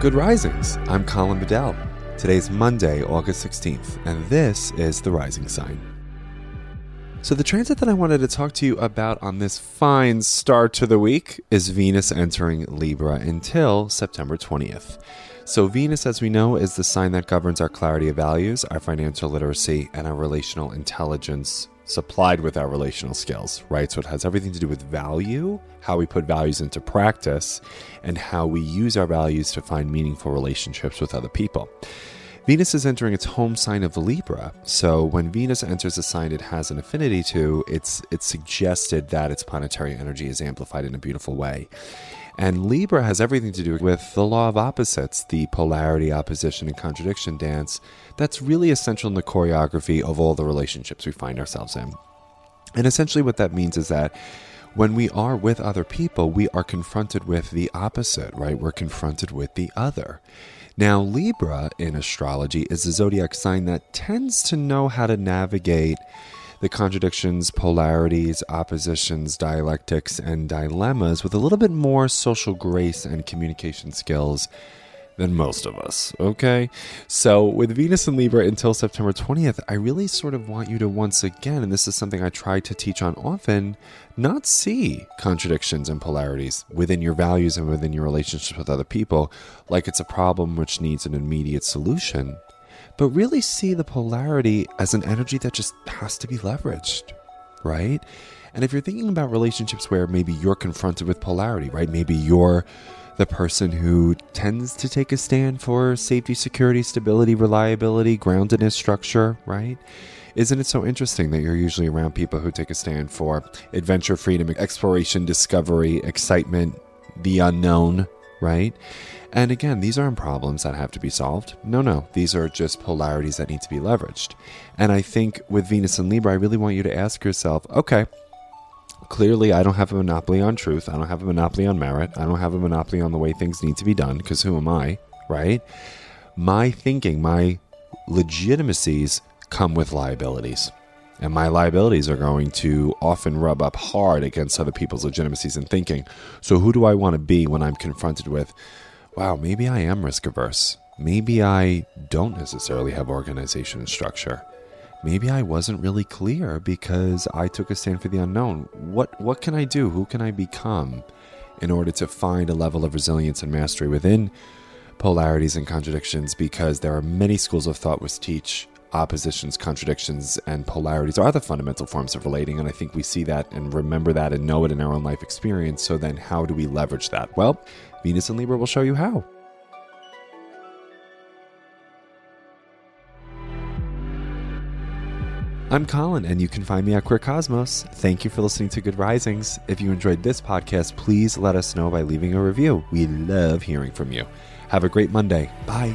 Good Risings. I'm Colin Bedell. Today's Monday, August 16th, and this is The Rising Sign. So, the transit that I wanted to talk to you about on this fine start to the week is Venus entering Libra until September 20th. So, Venus, as we know, is the sign that governs our clarity of values, our financial literacy, and our relational intelligence supplied with our relational skills, right? So it has everything to do with value, how we put values into practice, and how we use our values to find meaningful relationships with other people. Venus is entering its home sign of Libra. So when Venus enters a sign it has an affinity to, it's it's suggested that its planetary energy is amplified in a beautiful way. And Libra has everything to do with the law of opposites, the polarity, opposition, and contradiction dance that's really essential in the choreography of all the relationships we find ourselves in. And essentially, what that means is that when we are with other people, we are confronted with the opposite, right? We're confronted with the other. Now, Libra in astrology is a zodiac sign that tends to know how to navigate the contradictions, polarities, oppositions, dialectics, and dilemmas with a little bit more social grace and communication skills than most of us, okay? So, with Venus and Libra until September 20th, I really sort of want you to once again, and this is something I try to teach on often, not see contradictions and polarities within your values and within your relationships with other people like it's a problem which needs an immediate solution but really see the polarity as an energy that just has to be leveraged, right? And if you're thinking about relationships where maybe you're confronted with polarity, right? Maybe you're the person who tends to take a stand for safety, security, stability, reliability, groundedness, structure, right? Isn't it so interesting that you're usually around people who take a stand for adventure, freedom, exploration, discovery, excitement, the unknown, right? And again, these aren't problems that have to be solved. No, no, these are just polarities that need to be leveraged. And I think with Venus and Libra, I really want you to ask yourself okay, clearly I don't have a monopoly on truth. I don't have a monopoly on merit. I don't have a monopoly on the way things need to be done, because who am I, right? My thinking, my legitimacies come with liabilities. And my liabilities are going to often rub up hard against other people's legitimacies and thinking. So, who do I want to be when I'm confronted with wow, maybe I am risk averse. Maybe I don't necessarily have organization and structure. Maybe I wasn't really clear because I took a stand for the unknown. What what can I do? Who can I become in order to find a level of resilience and mastery within polarities and contradictions because there are many schools of thought which teach oppositions, contradictions, and polarities are the fundamental forms of relating. And I think we see that and remember that and know it in our own life experience. So then, how do we leverage that? Well, Venus and Libra will show you how. I'm Colin, and you can find me at Queer Cosmos. Thank you for listening to Good Risings. If you enjoyed this podcast, please let us know by leaving a review. We love hearing from you. Have a great Monday. Bye.